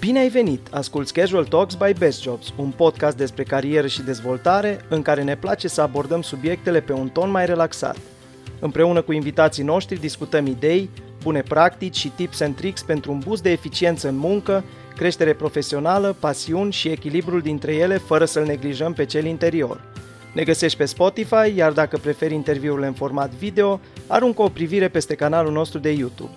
Bine ai venit! Asculți Casual Talks by Best Jobs, un podcast despre carieră și dezvoltare în care ne place să abordăm subiectele pe un ton mai relaxat. Împreună cu invitații noștri discutăm idei, bune practici și tips and tricks pentru un boost de eficiență în muncă, creștere profesională, pasiuni și echilibrul dintre ele fără să-l neglijăm pe cel interior. Ne găsești pe Spotify, iar dacă preferi interviurile în format video, aruncă o privire peste canalul nostru de YouTube.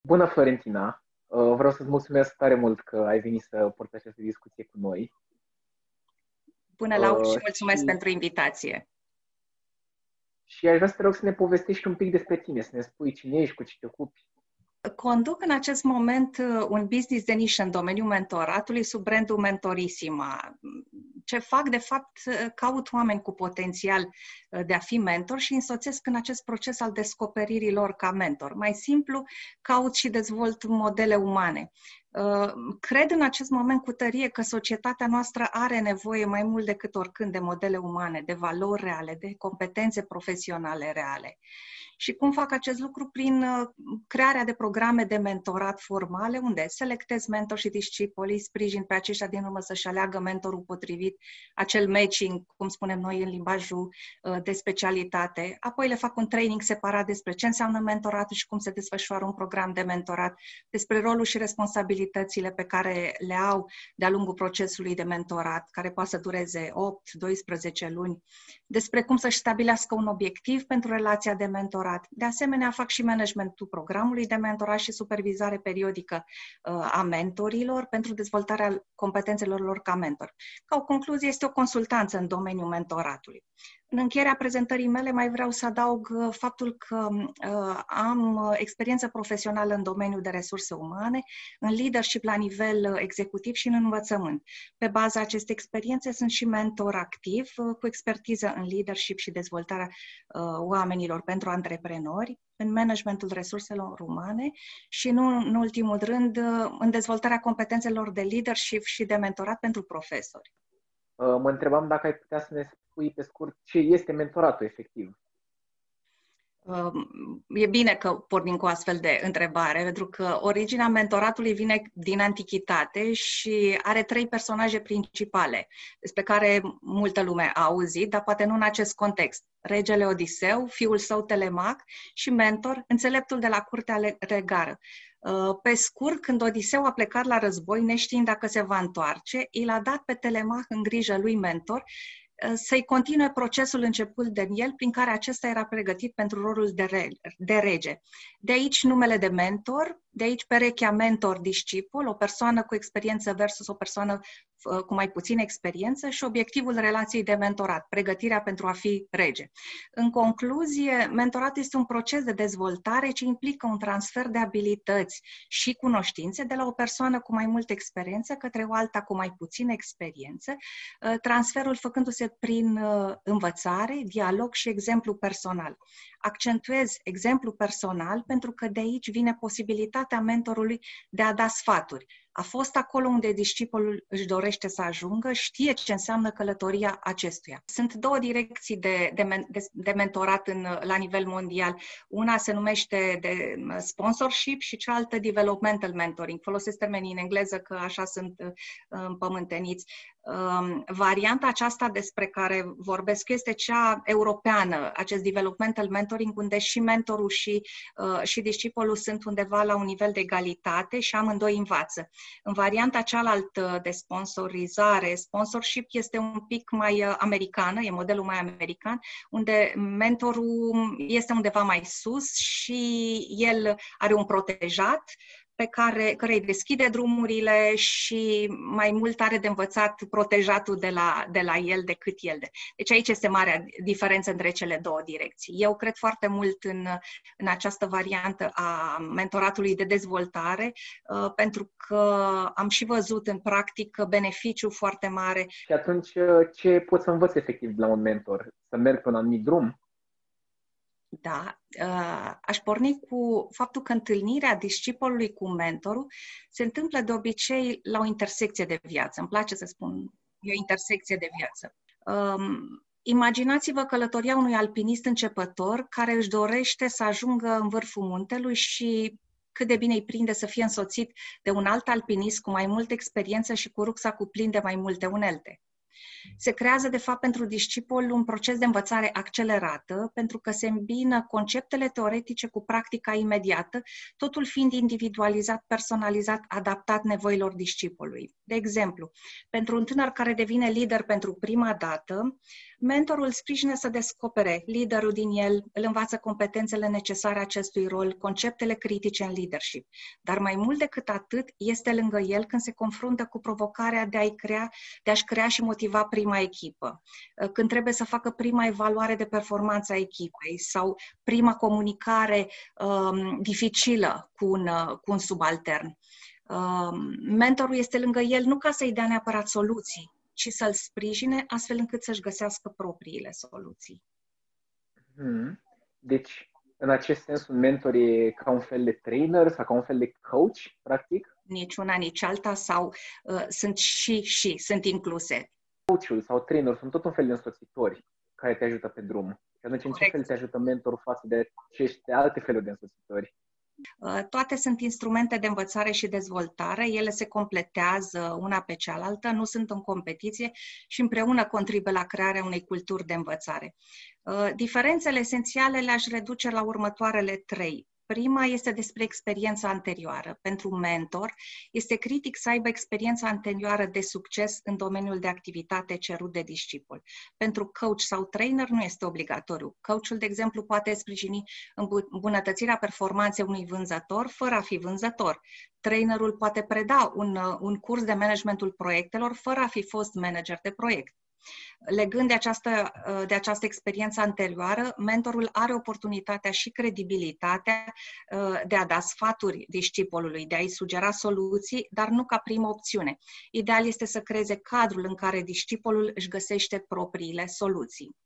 Bună, Florentina! Uh, vreau să-ți mulțumesc tare mult că ai venit să porți această discuție cu noi. Bună, Lau, uh, și mulțumesc și... pentru invitație. Și aș vrea să te rog să ne povestești un pic despre tine, să ne spui cine ești, cu ce te ocupi. Conduc în acest moment uh, un business de nișă în domeniul mentoratului sub brandul Mentorissima. Ce fac, de fapt, uh, caut oameni cu potențial uh, de a fi mentor și însoțesc în acest proces al descoperirii lor ca mentor. Mai simplu, caut și dezvolt modele umane. Cred în acest moment cu tărie că societatea noastră are nevoie mai mult decât oricând de modele umane, de valori reale, de competențe profesionale reale. Și cum fac acest lucru? Prin uh, crearea de programe de mentorat formale, unde selectez mentor și discipoli, sprijin pe aceștia din urmă să-și aleagă mentorul potrivit, acel matching, cum spunem noi în limbajul uh, de specialitate. Apoi le fac un training separat despre ce înseamnă mentorat și cum se desfășoară un program de mentorat, despre rolul și responsabilitățile pe care le au de-a lungul procesului de mentorat, care poate să dureze 8-12 luni, despre cum să-și stabilească un obiectiv pentru relația de mentorat, mentorat. De asemenea, fac și managementul programului de mentorat și supervizare periodică uh, a mentorilor pentru dezvoltarea competențelor lor ca mentor. Ca o concluzie, este o consultanță în domeniul mentoratului. În încheierea prezentării mele mai vreau să adaug uh, faptul că uh, am uh, experiență profesională în domeniul de resurse umane, în leadership la nivel uh, executiv și în învățământ. Pe baza acestei experiențe sunt și mentor activ uh, cu expertiză în leadership și dezvoltarea uh, oamenilor pentru antreprenori, în managementul resurselor umane și, nu în ultimul rând, în dezvoltarea competențelor de leadership și de mentorat pentru profesori. Mă întrebam dacă ai putea să ne spui pe scurt ce este mentoratul efectiv. Um, e bine că pornim cu o astfel de întrebare, pentru că originea mentoratului vine din antichitate și are trei personaje principale, despre care multă lume a auzit, dar poate nu în acest context. Regele Odiseu, fiul său Telemac și mentor, înțeleptul de la curtea regară. Uh, pe scurt, când Odiseu a plecat la război, neștiind dacă se va întoarce, i l-a dat pe Telemach în grijă lui mentor Uh, să-i continue procesul început de el, prin care acesta era pregătit pentru rolul de, re- de rege. De aici numele de mentor, de aici perechea mentor-discipol, o persoană cu experiență versus o persoană uh, cu mai puțină experiență și obiectivul relației de mentorat, pregătirea pentru a fi rege. În concluzie, mentorat este un proces de dezvoltare ce implică un transfer de abilități și cunoștințe de la o persoană cu mai multă experiență către o alta cu mai puțină experiență, uh, transferul făcându-se prin uh, învățare, dialog și exemplu personal accentuez exemplu personal pentru că de aici vine posibilitatea mentorului de a da sfaturi. A fost acolo unde discipolul își dorește să ajungă, știe ce înseamnă călătoria acestuia. Sunt două direcții de, de, de, de mentorat în, la nivel mondial. Una se numește de sponsorship și cealaltă developmental mentoring. Folosesc termenii în engleză că așa sunt uh, împământeniți. Um, varianta aceasta despre care vorbesc este cea europeană, acest developmental mentoring, unde și mentorul și, uh, și discipolul sunt undeva la un nivel de egalitate și amândoi învață. În varianta cealaltă de sponsorizare, sponsorship este un pic mai uh, americană, e modelul mai american, unde mentorul este undeva mai sus și el are un protejat pe care, care îi deschide drumurile și mai mult are de învățat protejatul de la, de la el decât el. De. Deci aici este marea diferență între cele două direcții. Eu cred foarte mult în, în această variantă a mentoratului de dezvoltare, uh, pentru că am și văzut în practică beneficiu foarte mare. Și atunci uh, ce poți să învăț efectiv la un mentor? Să merg pe un anumit drum? Da, uh, aș porni cu faptul că întâlnirea discipolului cu mentorul se întâmplă de obicei la o intersecție de viață. Îmi place să spun, e o intersecție de viață. Um, imaginați-vă călătoria unui alpinist începător care își dorește să ajungă în vârful muntelui și cât de bine îi prinde să fie însoțit de un alt alpinist cu mai multă experiență și cu rucsacul plin de mai multe unelte. Se creează, de fapt, pentru discipol un proces de învățare accelerată, pentru că se îmbină conceptele teoretice cu practica imediată, totul fiind individualizat, personalizat, adaptat nevoilor discipolului. De exemplu, pentru un tânăr care devine lider pentru prima dată, mentorul îl sprijină să descopere liderul din el, îl învață competențele necesare acestui rol, conceptele critice în leadership. Dar mai mult decât atât, este lângă el când se confruntă cu provocarea de, a-i crea, de a-și crea și motiva prima echipă, când trebuie să facă prima evaluare de performanță a echipei sau prima comunicare um, dificilă cu un, cu un subaltern. Um, mentorul este lângă el nu ca să-i dea neapărat soluții, ci să-l sprijine astfel încât să-și găsească propriile soluții. Hmm. Deci, în acest sens, un mentor e ca un fel de trainer sau ca un fel de coach, practic? Nici una, nici alta, sau uh, sunt și și, sunt incluse. Coachul sau trainer sunt tot un fel de însoțitori care te ajută pe drum. Și atunci, Corect. în ce fel te ajută mentorul față de aceste alte feluri de însoțitori? Uh, toate sunt instrumente de învățare și dezvoltare, ele se completează una pe cealaltă, nu sunt în competiție și împreună contribuie la crearea unei culturi de învățare. Uh, diferențele esențiale le-aș reduce la următoarele trei. Prima este despre experiența anterioară. Pentru un mentor, este critic să aibă experiența anterioară de succes în domeniul de activitate cerut de discipol. Pentru coach sau trainer nu este obligatoriu. Coachul, de exemplu, poate sprijini îmbunătățirea performanței unui vânzător fără a fi vânzător. Trainerul poate preda un, un curs de managementul proiectelor fără a fi fost manager de proiect. Legând de această, de această experiență anterioară, mentorul are oportunitatea și credibilitatea uh, de a da sfaturi discipolului, de a-i sugera soluții, dar nu ca primă opțiune. Ideal este să creeze cadrul în care discipolul își găsește propriile soluții.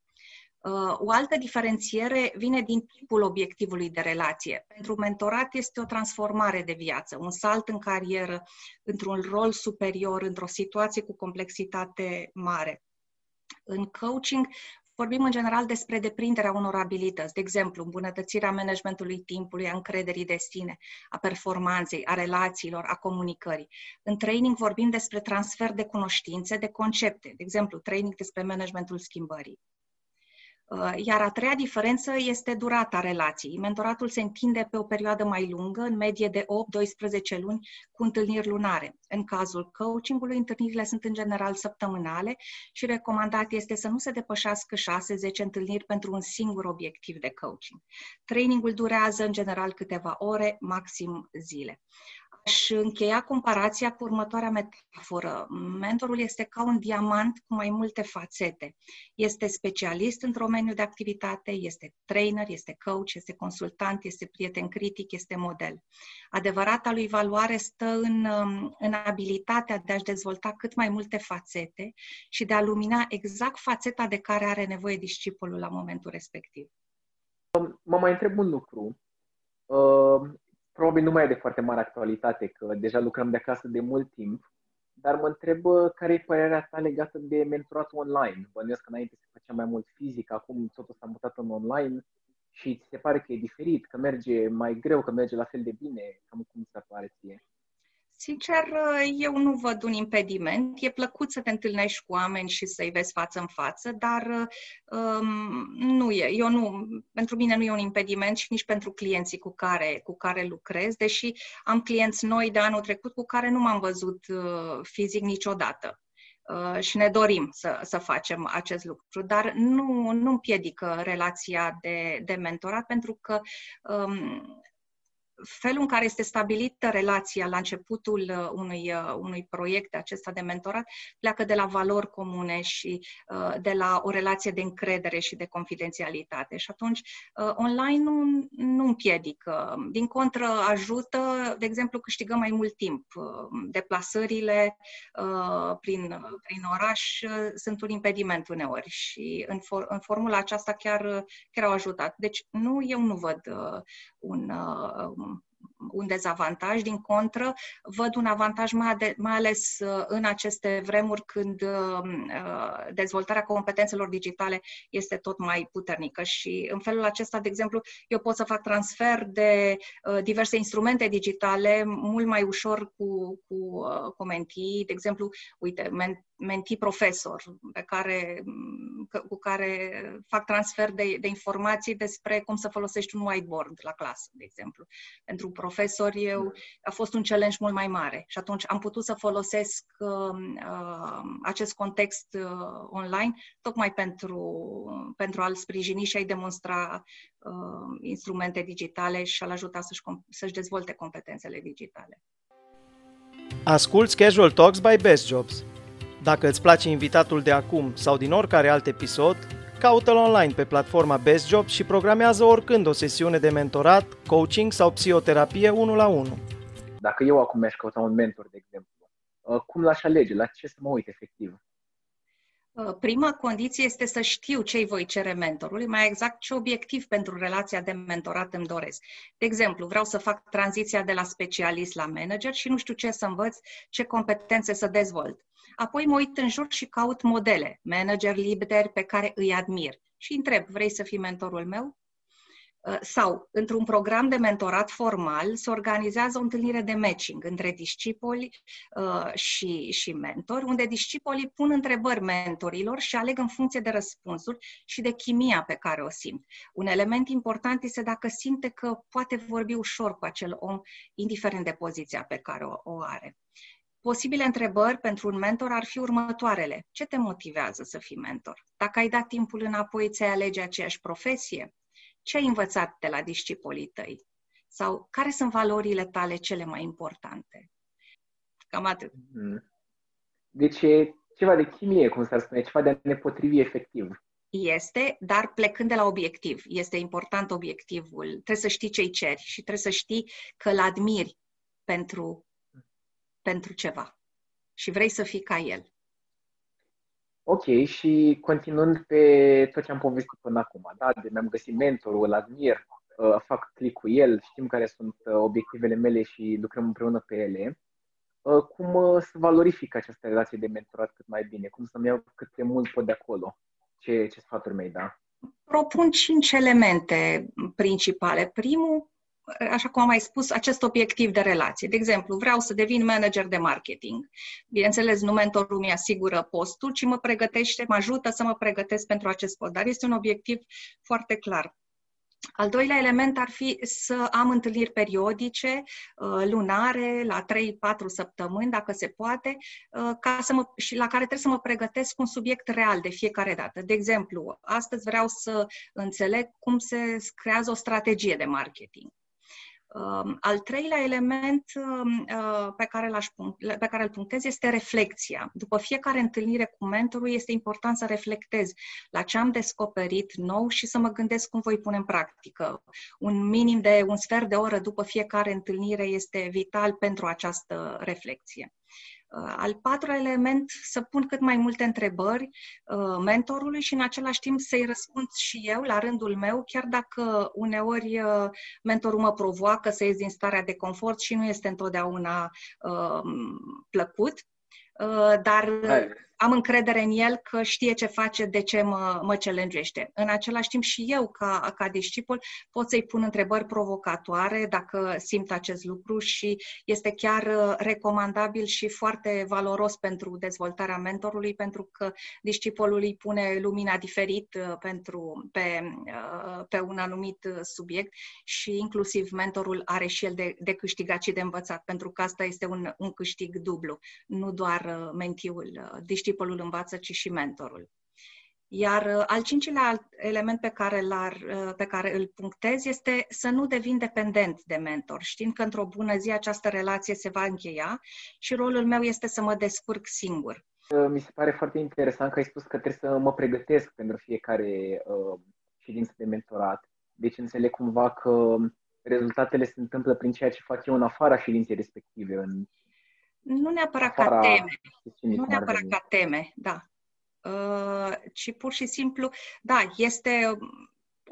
Uh, o altă diferențiere vine din tipul obiectivului de relație. Pentru mentorat este o transformare de viață, un salt în carieră, într-un rol superior, într-o situație cu complexitate mare. În coaching vorbim în general despre deprinderea unor abilități, de exemplu, îmbunătățirea managementului timpului, a încrederii de sine, a performanței, a relațiilor, a comunicării. În training vorbim despre transfer de cunoștințe, de concepte, de exemplu, training despre managementul schimbării. Uh, iar a treia diferență este durata relației. Mentoratul se întinde pe o perioadă mai lungă, în medie de 8-12 luni, cu întâlniri lunare. În cazul coachingului, întâlnirile sunt în general săptămânale și recomandat este să nu se depășească 6-10 întâlniri pentru un singur obiectiv de coaching. Trainingul durează în general câteva ore, maxim zile. Aș încheia comparația cu următoarea metaforă. Mentorul este ca un diamant cu mai multe fațete. Este specialist într-un domeniu de activitate, este trainer, este coach, este consultant, este prieten critic, este model. Adevărata lui valoare stă în, um, în abilitatea de a-și dezvolta cât mai multe fațete și de a lumina exact fațeta de care are nevoie discipolul la momentul respectiv. Mă mai întreb un lucru. Uh, probabil nu mai e de foarte mare actualitate, că deja lucrăm de acasă de mult timp, dar mă întreb care e părerea ta legată de mentoratul online. Bănuiesc că înainte se făcea mai mult fizic, acum totul s-a mutat în online și ți se pare că e diferit, că merge mai greu, că merge la fel de bine, cam cum se pare ție? Sincer, eu nu văd un impediment. E plăcut să te întâlnești cu oameni și să-i vezi față în față, dar um, nu e. Eu nu, pentru mine nu e un impediment și nici pentru clienții cu care, cu care lucrez, deși am clienți noi de anul trecut cu care nu m-am văzut uh, fizic niciodată. Uh, și ne dorim să, să facem acest lucru, dar nu, nu împiedică relația de, de mentorat pentru că um, felul în care este stabilită relația la începutul uh, unui, uh, unui proiect acesta de mentorat pleacă de la valori comune și uh, de la o relație de încredere și de confidențialitate. Și atunci, online nu, nu împiedică. Din contră, ajută, de exemplu, câștigăm mai mult timp. Deplasările prin, prin oraș sunt un impediment uneori și în, for, în formula aceasta chiar, chiar au ajutat. Deci, nu, eu nu văd un un dezavantaj, din contră, văd un avantaj mai, ade- mai ales uh, în aceste vremuri când uh, dezvoltarea competențelor digitale este tot mai puternică. Și în felul acesta, de exemplu, eu pot să fac transfer de diverse instrumente digitale mult mai ușor cu, cu, cu mentii, de exemplu, uite, menti profesor pe care, cu care fac transfer de, de informații despre cum să folosești un whiteboard la clasă, de exemplu. Pentru profesori eu, a fost un challenge mult mai mare. Și atunci am putut să folosesc uh, uh, acest context uh, online tocmai pentru, pentru a-l sprijini și a-i demonstra uh, instrumente digitale și a-l ajuta să-și, să-și dezvolte competențele digitale. Asculți Casual Talks by Best Jobs. Dacă îți place invitatul de acum sau din oricare alt episod, caută-l online pe platforma Best Job și programează oricând o sesiune de mentorat, coaching sau psihoterapie 1 la 1. Dacă eu acum mi-aș căuta un mentor, de exemplu, uh, cum l-aș alege? La ce să mă uit efectiv? Uh, prima condiție este să știu ce îi voi cere mentorului, mai exact ce obiectiv pentru relația de mentorat îmi doresc. De exemplu, vreau să fac tranziția de la specialist la manager și nu știu ce să învăț, ce competențe să dezvolt. Apoi mă uit în jur și caut modele, manager lideri pe care îi admir și întreb, vrei să fii mentorul meu? Uh, sau, într-un program de mentorat formal, se organizează o întâlnire de matching între discipoli uh, și, și mentori, unde discipolii pun întrebări mentorilor și aleg în funcție de răspunsuri și de chimia pe care o simt. Un element important este dacă simte că poate vorbi ușor cu acel om, indiferent de poziția pe care o, o are. Posibile întrebări pentru un mentor ar fi următoarele. Ce te motivează să fii mentor? Dacă ai dat timpul înapoi, ți-ai alege aceeași profesie? Ce ai învățat de la discipolii tăi? Sau care sunt valorile tale cele mai importante? Cam atât. Mm-hmm. Deci e ceva de chimie, cum s-ar spune, ceva de a ne potrivi efectiv. Este, dar plecând de la obiectiv. Este important obiectivul. Trebuie să știi ce-i ceri și trebuie să știi că îl admiri pentru pentru ceva și vrei să fii ca el. Ok, și continuând pe tot ce am povestit până acum, da, de mi-am găsit mentorul, îl admir, uh, fac click cu el, știm care sunt uh, obiectivele mele și lucrăm împreună pe ele. Uh, cum să valorific această relație de mentorat cât mai bine? Cum să-mi iau cât de mult pot de acolo? Ce, ce sfaturi mi-ai da? Propun cinci elemente principale. Primul, așa cum am mai spus, acest obiectiv de relație. De exemplu, vreau să devin manager de marketing. Bineînțeles, nu mentorul mi asigură postul, ci mă pregătește, mă ajută să mă pregătesc pentru acest post. Dar este un obiectiv foarte clar. Al doilea element ar fi să am întâlniri periodice, uh, lunare, la 3-4 săptămâni, dacă se poate, uh, ca să mă, și la care trebuie să mă pregătesc un subiect real de fiecare dată. De exemplu, astăzi vreau să înțeleg cum se creează o strategie de marketing Um, al treilea element um, uh, pe care, l-aș pe care îl punctez este reflexia. După fiecare întâlnire cu mentorul este important să reflectez la ce am descoperit nou și să mă gândesc cum voi pune în practică. Un minim de un sfert de oră după fiecare întâlnire este vital pentru această reflexie. Uh, al patrulea element, să pun cât mai multe întrebări uh, mentorului și în același timp să-i răspund și eu la rândul meu, chiar dacă uneori uh, mentorul mă provoacă să ies din starea de confort și nu este întotdeauna plăcut, dar am încredere în el că știe ce face, de ce mă, mă challenge În același timp și eu, ca, ca discipol, pot să-i pun întrebări provocatoare dacă simt acest lucru și este chiar uh, recomandabil și foarte valoros pentru dezvoltarea mentorului, pentru că discipolul îi pune lumina diferit uh, pentru, pe, uh, pe un anumit subiect și inclusiv mentorul are și el de, de câștigat și de învățat, pentru că asta este un, un câștig dublu, nu doar mentiul discipolului discipolul învață, ci și mentorul. Iar uh, al cincilea element pe care, l-ar, uh, pe care îl punctez este să nu devin dependent de mentor, știind că într-o bună zi această relație se va încheia și rolul meu este să mă descurc singur. Uh, mi se pare foarte interesant că ai spus că trebuie să mă pregătesc pentru fiecare uh, ședință de mentorat. Deci înțeleg cumva că rezultatele se întâmplă prin ceea ce fac eu în afara ședinței respective, în nu neapărat ca teme. Nu neapărat ca teme, da. Uh, ci pur și simplu, da, este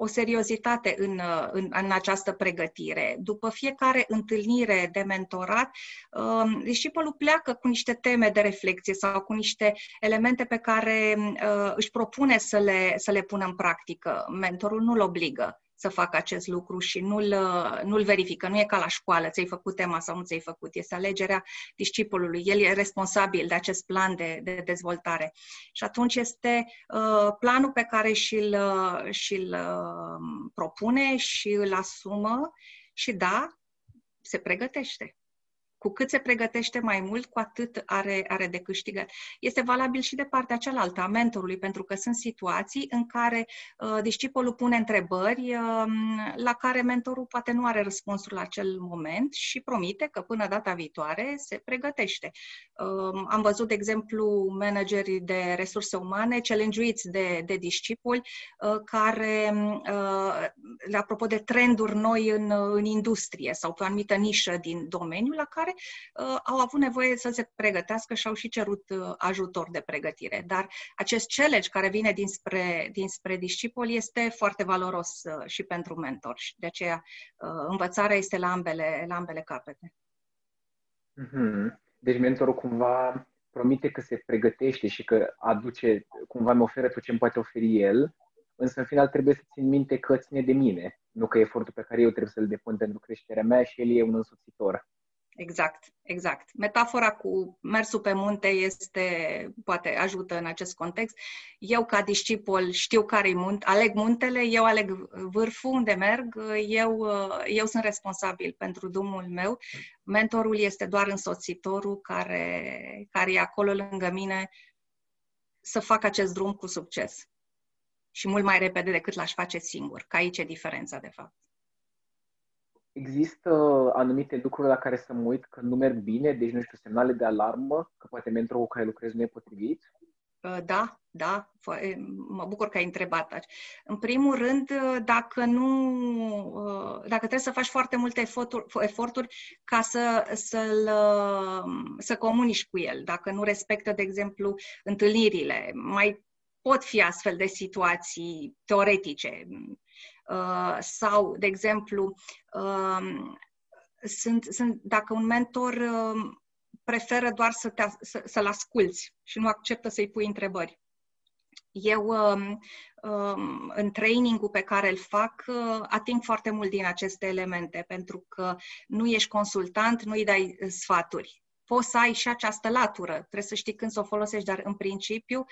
o seriozitate în, în, în această pregătire. După fiecare întâlnire de mentorat, um, discipolul pleacă cu niște teme de reflexie sau cu niște elemente pe care uh, își propune să le, să le pună în practică. Mentorul nu-l obligă să facă acest lucru și nu-l, nu-l verifică. Nu e ca la școală, ți-ai făcut tema sau nu ți-ai făcut. Este alegerea discipolului. El e responsabil de acest plan de, de dezvoltare. Și atunci este uh, planul pe care și-l, și-l uh, propune și îl asumă și da, se pregătește cu cât se pregătește mai mult, cu atât are, are de câștigat. Este valabil și de partea cealaltă a mentorului, pentru că sunt situații în care uh, discipolul pune întrebări uh, la care mentorul poate nu are răspunsul la acel moment și promite că până data viitoare se pregătește. Uh, am văzut, de exemplu, managerii de resurse umane challenge de, de discipoli uh, care, uh, apropo de trenduri noi în, în industrie sau pe o anumită nișă din domeniu, la care care uh, au avut nevoie să se pregătească și au și cerut uh, ajutor de pregătire. Dar acest challenge care vine dinspre, dinspre discipol este foarte valoros uh, și pentru mentor și de aceea uh, învățarea este la ambele, la ambele capete. Mm-hmm. Deci mentorul cumva promite că se pregătește și că aduce, cumva mi oferă tot ce îmi poate oferi el, însă în final trebuie să țin minte că ține de mine, nu că efortul pe care eu trebuie să-l depun pentru creșterea mea și el e un însoțitor. Exact, exact. Metafora cu mersul pe munte este, poate ajută în acest context. Eu, ca discipol, știu care-i munte, aleg muntele, eu aleg vârful unde merg, eu, eu sunt responsabil pentru drumul meu. Mentorul este doar însoțitorul care, care e acolo lângă mine să fac acest drum cu succes. Și mult mai repede decât l-aș face singur, că aici e diferența, de fapt. Există anumite lucruri la care să mă uit că nu merg bine, deci nu știu, semnale de alarmă, că poate mentorul cu care lucrez nu e potrivit? Uh, da, da, mă bucur că ai întrebat. În primul rând, uh, dacă nu, uh, dacă trebuie să faci foarte multe eforturi, eforturi ca să, să-l, să comunici cu el, dacă nu respectă, de exemplu, întâlnirile, mai pot fi astfel de situații teoretice Uh, sau, de exemplu, um, sunt, sunt, dacă un mentor um, preferă doar să te, să, să-l asculți și nu acceptă să-i pui întrebări. Eu, um, în trainingul pe care îl fac, uh, ating foarte mult din aceste elemente, pentru că nu ești consultant, nu îi dai sfaturi. Poți să ai și această latură, trebuie să știi când să o folosești, dar în principiu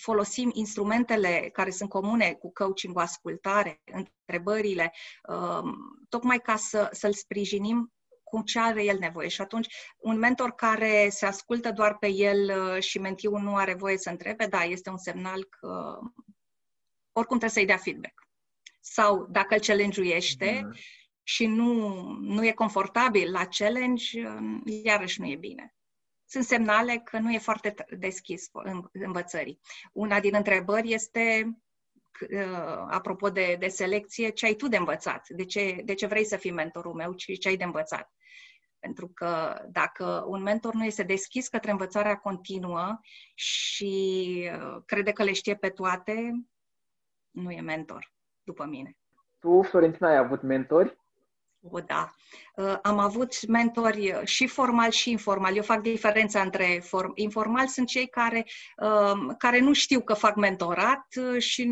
folosim instrumentele care sunt comune cu coaching ascultare, întrebările, um, tocmai ca să, să-l sprijinim cu ce are el nevoie. Și atunci, un mentor care se ascultă doar pe el uh, și mentiu nu are voie să întrebe, da, este un semnal că oricum trebuie să-i dea feedback. Sau dacă îl challenge-uiește mm-hmm. și nu, nu e confortabil la challenge, um, iarăși nu e bine sunt semnale că nu e foarte deschis în învățării. Una din întrebări este, uh, apropo de, de selecție, ce ai tu de învățat? De ce, de ce vrei să fii mentorul meu și ce ai de învățat? Pentru că dacă un mentor nu este deschis către învățarea continuă și uh, crede că le știe pe toate, nu e mentor, după mine. Tu, Florentina, ai avut mentori? O, da. Uh, am avut mentori uh, și formal și informal. Eu fac diferența între form- informal sunt cei care, um, care nu știu că fac mentorat uh, și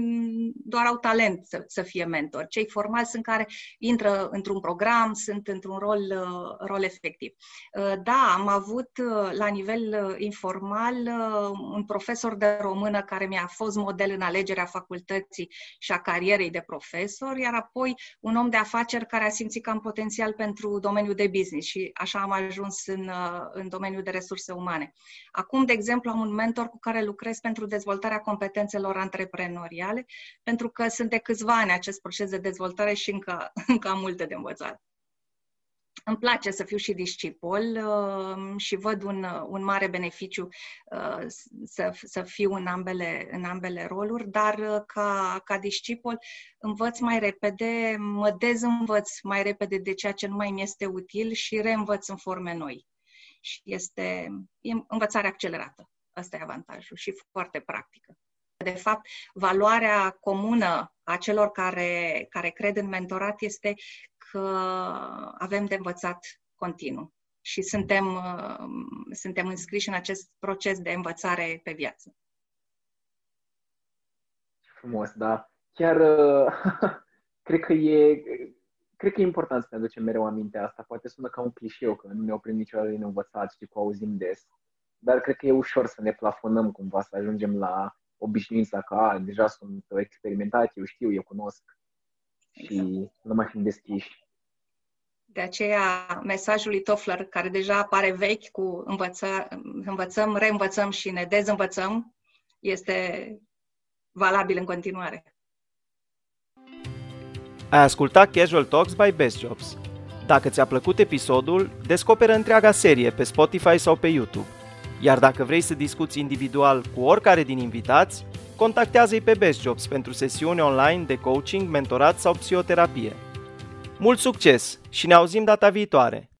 doar au talent să, să fie mentor. Cei formali sunt care intră într-un program, sunt într-un rol, rol efectiv. Da, am avut la nivel informal un profesor de română care mi-a fost model în alegerea facultății și a carierei de profesor, iar apoi un om de afaceri care a simțit că am potențial pentru domeniul de business și așa am ajuns în, uh, în domeniul de resurse umane. Acum, de exemplu, am un mentor cu care lucrez pentru dezvoltarea competențelor antreprenoriale, pentru că sunt de câțiva ani acest proces de dezvoltare și încă, încă am multe de învățat îmi place să fiu și discipol uh, și văd un, un mare beneficiu uh, să, să fiu în ambele, în ambele roluri, dar uh, ca, ca discipol învăț mai repede, mă dezînvăț mai repede de ceea ce nu mai mi este util și reînvăț în forme noi. Și este e învățare accelerată. Asta e avantajul și foarte practică. de fapt, valoarea comună a celor care, care cred în mentorat este că avem de învățat continuu și suntem, uh, suntem înscriși în acest proces de învățare pe viață. Frumos, da. Chiar uh, cred că e cred că e important să ne aducem mereu aminte asta. Poate sună ca un clișeu, că nu ne oprim niciodată din învățat, știi, cu auzim des. Dar cred că e ușor să ne plafonăm cumva, să ajungem la obișnuința că a, deja sunt experimentat, eu știu, eu cunosc și exact. nu mai fim deschiși. De aceea, mesajul lui Toffler, care deja apare vechi cu învăță, învățăm, reînvățăm și ne dezînvățăm, este valabil în continuare. Ai ascultat Casual Talks by Best Jobs. Dacă ți-a plăcut episodul, descoperă întreaga serie pe Spotify sau pe YouTube. Iar dacă vrei să discuți individual cu oricare din invitați, contactează-i pe Best Jobs pentru sesiuni online de coaching, mentorat sau psihoterapie. Mult succes și ne auzim data viitoare!